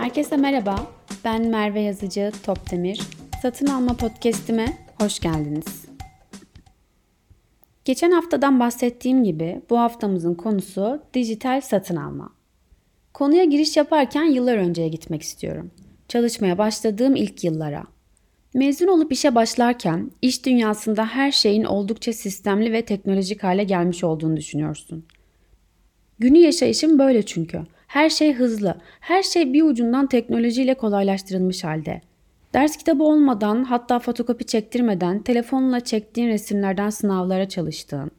Herkese merhaba. Ben Merve Yazıcı Topdemir. Satın alma podcast'ime hoş geldiniz. Geçen haftadan bahsettiğim gibi bu haftamızın konusu dijital satın alma. Konuya giriş yaparken yıllar önceye gitmek istiyorum. Çalışmaya başladığım ilk yıllara. Mezun olup işe başlarken iş dünyasında her şeyin oldukça sistemli ve teknolojik hale gelmiş olduğunu düşünüyorsun. Günü yaşayışım böyle çünkü. Her şey hızlı. Her şey bir ucundan teknolojiyle kolaylaştırılmış halde. Ders kitabı olmadan, hatta fotokopi çektirmeden telefonla çektiğin resimlerden sınavlara çalıştığın,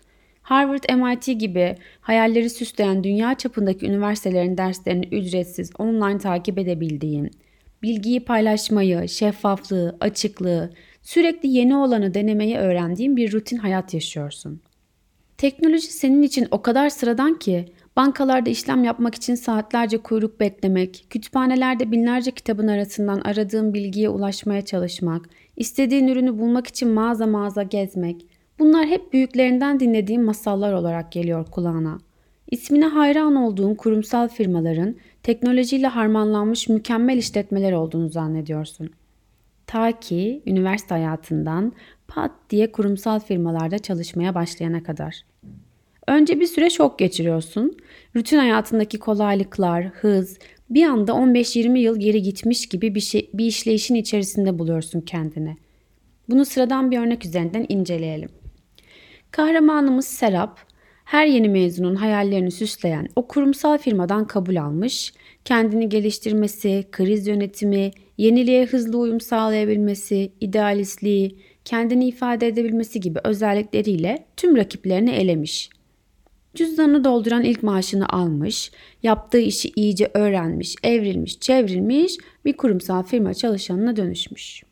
Harvard, MIT gibi hayalleri süsleyen dünya çapındaki üniversitelerin derslerini ücretsiz online takip edebildiğin, bilgiyi paylaşmayı, şeffaflığı, açıklığı, sürekli yeni olanı denemeyi öğrendiğin bir rutin hayat yaşıyorsun. Teknoloji senin için o kadar sıradan ki bankalarda işlem yapmak için saatlerce kuyruk beklemek, kütüphanelerde binlerce kitabın arasından aradığın bilgiye ulaşmaya çalışmak, istediğin ürünü bulmak için mağaza mağaza gezmek, bunlar hep büyüklerinden dinlediğin masallar olarak geliyor kulağına. İsmine hayran olduğun kurumsal firmaların teknolojiyle harmanlanmış mükemmel işletmeler olduğunu zannediyorsun. Ta ki üniversite hayatından pat diye kurumsal firmalarda çalışmaya başlayana kadar. Önce bir süre şok geçiriyorsun. Rutin hayatındaki kolaylıklar, hız, bir anda 15-20 yıl geri gitmiş gibi bir, şey, bir işleyişin içerisinde buluyorsun kendini. Bunu sıradan bir örnek üzerinden inceleyelim. Kahramanımız Serap, her yeni mezunun hayallerini süsleyen o kurumsal firmadan kabul almış, kendini geliştirmesi, kriz yönetimi, yeniliğe hızlı uyum sağlayabilmesi, idealistliği, kendini ifade edebilmesi gibi özellikleriyle tüm rakiplerini elemiş. Cüzdanını dolduran ilk maaşını almış, yaptığı işi iyice öğrenmiş, evrilmiş, çevrilmiş bir kurumsal firma çalışanına dönüşmüş.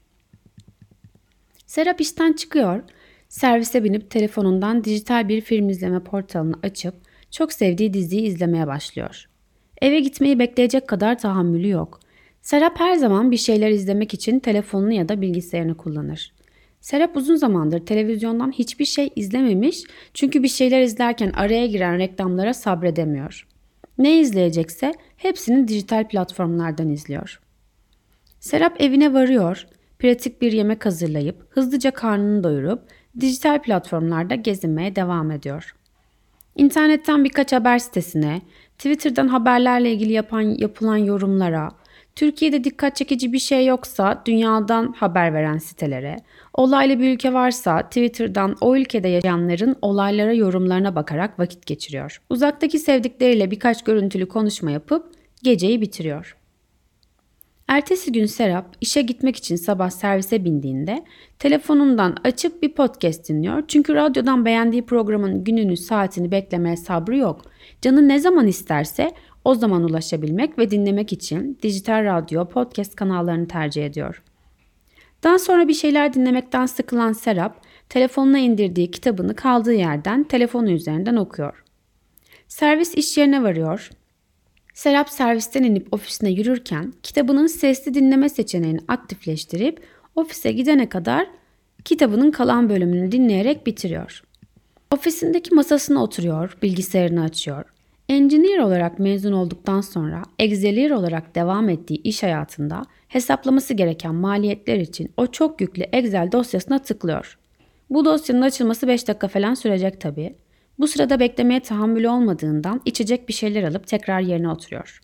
Serap işten çıkıyor, servise binip telefonundan dijital bir film izleme portalını açıp çok sevdiği diziyi izlemeye başlıyor. Eve gitmeyi bekleyecek kadar tahammülü yok. Serap her zaman bir şeyler izlemek için telefonunu ya da bilgisayarını kullanır. Serap uzun zamandır televizyondan hiçbir şey izlememiş çünkü bir şeyler izlerken araya giren reklamlara sabredemiyor. Ne izleyecekse hepsini dijital platformlardan izliyor. Serap evine varıyor, pratik bir yemek hazırlayıp hızlıca karnını doyurup dijital platformlarda gezinmeye devam ediyor. İnternetten birkaç haber sitesine, Twitter'dan haberlerle ilgili yapan, yapılan yorumlara, Türkiye'de dikkat çekici bir şey yoksa dünyadan haber veren sitelere, olaylı bir ülke varsa Twitter'dan o ülkede yaşayanların olaylara yorumlarına bakarak vakit geçiriyor. Uzaktaki sevdikleriyle birkaç görüntülü konuşma yapıp geceyi bitiriyor. Ertesi gün Serap işe gitmek için sabah servise bindiğinde telefonundan açıp bir podcast dinliyor. Çünkü radyodan beğendiği programın gününü saatini beklemeye sabrı yok. Canı ne zaman isterse o zaman ulaşabilmek ve dinlemek için dijital radyo, podcast kanallarını tercih ediyor. Daha sonra bir şeyler dinlemekten sıkılan Serap, telefonuna indirdiği kitabını kaldığı yerden telefonu üzerinden okuyor. Servis iş yerine varıyor. Serap servisten inip ofisine yürürken kitabının sesli dinleme seçeneğini aktifleştirip ofise gidene kadar kitabının kalan bölümünü dinleyerek bitiriyor. Ofisindeki masasına oturuyor, bilgisayarını açıyor. Engineer olarak mezun olduktan sonra Excellier olarak devam ettiği iş hayatında hesaplaması gereken maliyetler için o çok yüklü Excel dosyasına tıklıyor. Bu dosyanın açılması 5 dakika falan sürecek tabii. Bu sırada beklemeye tahammülü olmadığından içecek bir şeyler alıp tekrar yerine oturuyor.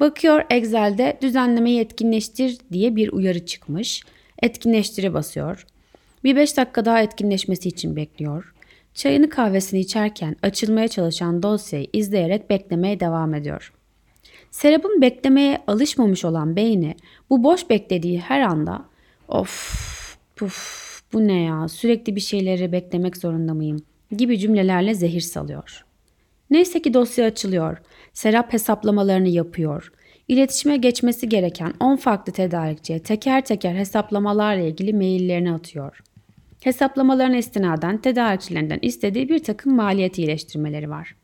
Bakıyor Excel'de düzenlemeyi etkinleştir diye bir uyarı çıkmış. Etkinleştiri basıyor. Bir 5 dakika daha etkinleşmesi için bekliyor. Çayını kahvesini içerken açılmaya çalışan dosyayı izleyerek beklemeye devam ediyor. Serap'ın beklemeye alışmamış olan beyni bu boş beklediği her anda of puf bu ne ya sürekli bir şeyleri beklemek zorunda mıyım gibi cümlelerle zehir salıyor. Neyse ki dosya açılıyor. Serap hesaplamalarını yapıyor. İletişime geçmesi gereken 10 farklı tedarikçiye teker teker hesaplamalarla ilgili maillerini atıyor. Hesaplamalarına istinaden tedarikçilerinden istediği bir takım maliyet iyileştirmeleri var.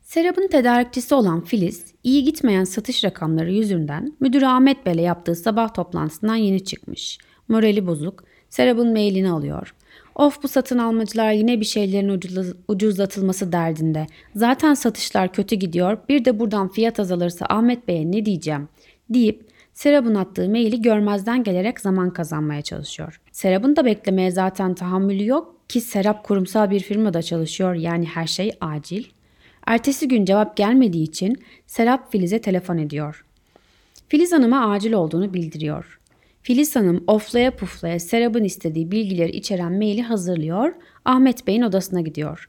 Serap'ın tedarikçisi olan Filiz, iyi gitmeyen satış rakamları yüzünden müdür Ahmet Bey'le yaptığı sabah toplantısından yeni çıkmış. Morali bozuk, Serap'ın mailini alıyor. Of bu satın almacılar yine bir şeylerin ucuzlatılması derdinde. Zaten satışlar kötü gidiyor. Bir de buradan fiyat azalırsa Ahmet Bey'e ne diyeceğim deyip Serap'ın attığı maili görmezden gelerek zaman kazanmaya çalışıyor. Serap'ın da beklemeye zaten tahammülü yok ki Serap kurumsal bir firmada çalışıyor yani her şey acil. Ertesi gün cevap gelmediği için Serap Filiz'e telefon ediyor. Filiz Hanım'a acil olduğunu bildiriyor. Filiz Hanım oflaya puflaya Serap'ın istediği bilgileri içeren maili hazırlıyor, Ahmet Bey'in odasına gidiyor.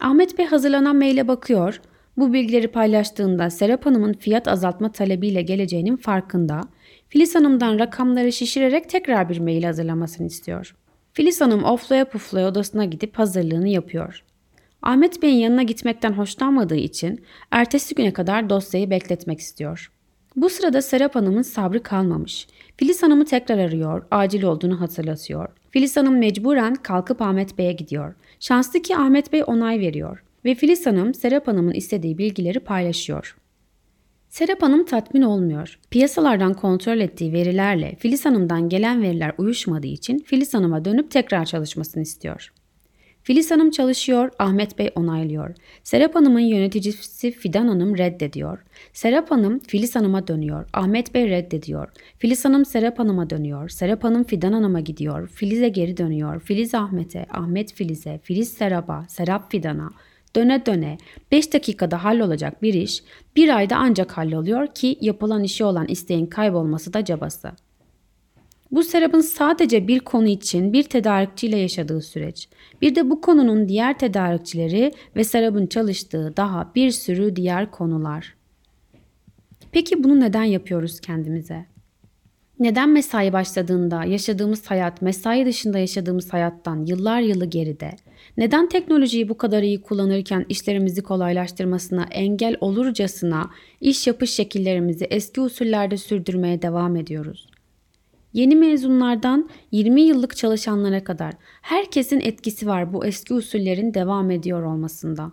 Ahmet Bey hazırlanan maile bakıyor, bu bilgileri paylaştığında Serap Hanım'ın fiyat azaltma talebiyle geleceğinin farkında, Filiz Hanım'dan rakamları şişirerek tekrar bir mail hazırlamasını istiyor. Filiz Hanım oflaya puflaya odasına gidip hazırlığını yapıyor. Ahmet Bey'in yanına gitmekten hoşlanmadığı için ertesi güne kadar dosyayı bekletmek istiyor. Bu sırada Serap Hanım'ın sabrı kalmamış. Filiz Hanım'ı tekrar arıyor, acil olduğunu hatırlatıyor. Filiz Hanım mecburen kalkıp Ahmet Bey'e gidiyor. Şanslı ki Ahmet Bey onay veriyor ve Filiz Hanım Serap Hanım'ın istediği bilgileri paylaşıyor. Serap Hanım tatmin olmuyor. Piyasalardan kontrol ettiği verilerle Filiz Hanım'dan gelen veriler uyuşmadığı için Filiz Hanım'a dönüp tekrar çalışmasını istiyor. Filiz Hanım çalışıyor, Ahmet Bey onaylıyor. Serap Hanım'ın yöneticisi Fidan Hanım reddediyor. Serap Hanım Filiz Hanım'a dönüyor. Ahmet Bey reddediyor. Filiz Hanım Serap Hanım'a dönüyor. Serap Hanım Fidan Hanım'a gidiyor. Filiz'e geri dönüyor. Filiz Ahmet'e, Ahmet Filiz'e, Filiz Serap'a, Serap Fidan'a. Döne döne 5 dakikada hallolacak bir iş bir ayda ancak halloluyor ki yapılan işi olan isteğin kaybolması da cabası. Bu Serap'ın sadece bir konu için bir tedarikçiyle yaşadığı süreç. Bir de bu konunun diğer tedarikçileri ve Serap'ın çalıştığı daha bir sürü diğer konular. Peki bunu neden yapıyoruz kendimize? Neden mesai başladığında yaşadığımız hayat mesai dışında yaşadığımız hayattan yıllar yılı geride? Neden teknolojiyi bu kadar iyi kullanırken işlerimizi kolaylaştırmasına engel olurcasına iş yapış şekillerimizi eski usullerde sürdürmeye devam ediyoruz? Yeni mezunlardan 20 yıllık çalışanlara kadar herkesin etkisi var bu eski usullerin devam ediyor olmasında.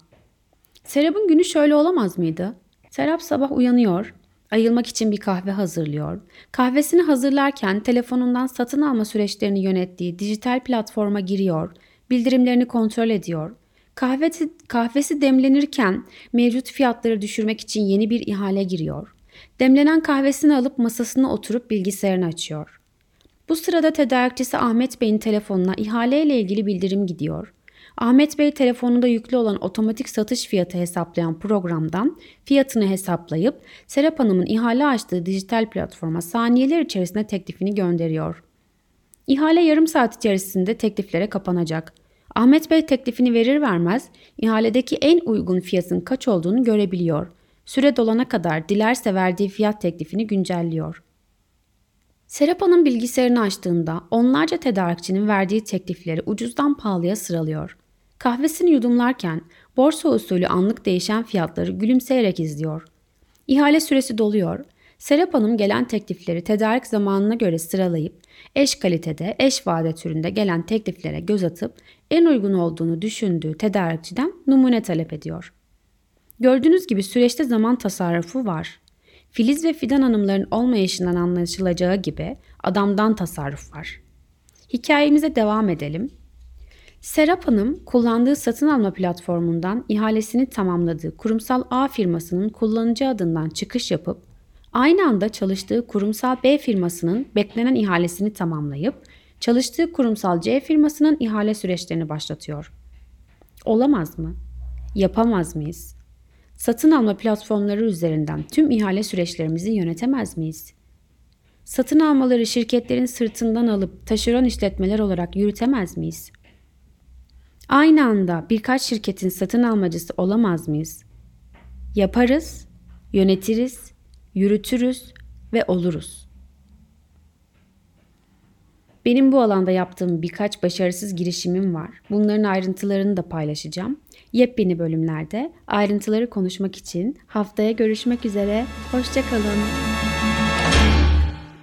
Serap'ın günü şöyle olamaz mıydı? Serap sabah uyanıyor, ayılmak için bir kahve hazırlıyor. Kahvesini hazırlarken telefonundan satın alma süreçlerini yönettiği dijital platforma giriyor, bildirimlerini kontrol ediyor. Kahvesi, kahvesi demlenirken mevcut fiyatları düşürmek için yeni bir ihale giriyor. Demlenen kahvesini alıp masasına oturup bilgisayarını açıyor. Bu sırada tedarikçisi Ahmet Bey'in telefonuna ihale ile ilgili bildirim gidiyor. Ahmet Bey telefonunda yüklü olan otomatik satış fiyatı hesaplayan programdan fiyatını hesaplayıp Serap Hanım'ın ihale açtığı dijital platforma saniyeler içerisinde teklifini gönderiyor. İhale yarım saat içerisinde tekliflere kapanacak. Ahmet Bey teklifini verir vermez ihaledeki en uygun fiyatın kaç olduğunu görebiliyor. Süre dolana kadar dilerse verdiği fiyat teklifini güncelliyor. Serap Hanım bilgisayarını açtığında onlarca tedarikçinin verdiği teklifleri ucuzdan pahalıya sıralıyor. Kahvesini yudumlarken borsa usulü anlık değişen fiyatları gülümseyerek izliyor. İhale süresi doluyor. Serap Hanım gelen teklifleri tedarik zamanına göre sıralayıp eş kalitede, eş vade türünde gelen tekliflere göz atıp en uygun olduğunu düşündüğü tedarikçiden numune talep ediyor. Gördüğünüz gibi süreçte zaman tasarrufu var. Filiz ve Fidan Hanımların olmayışından anlaşılacağı gibi adamdan tasarruf var. Hikayemize devam edelim. Serap Hanım kullandığı satın alma platformundan ihalesini tamamladığı kurumsal A firmasının kullanıcı adından çıkış yapıp aynı anda çalıştığı kurumsal B firmasının beklenen ihalesini tamamlayıp çalıştığı kurumsal C firmasının ihale süreçlerini başlatıyor. Olamaz mı? Yapamaz mıyız? Satın alma platformları üzerinden tüm ihale süreçlerimizi yönetemez miyiz? Satın almaları şirketlerin sırtından alıp taşeron işletmeler olarak yürütemez miyiz? Aynı anda birkaç şirketin satın almacısı olamaz mıyız? Yaparız, yönetiriz, yürütürüz ve oluruz. Benim bu alanda yaptığım birkaç başarısız girişimim var. Bunların ayrıntılarını da paylaşacağım. Yepyeni bölümlerde ayrıntıları konuşmak için haftaya görüşmek üzere. Hoşçakalın.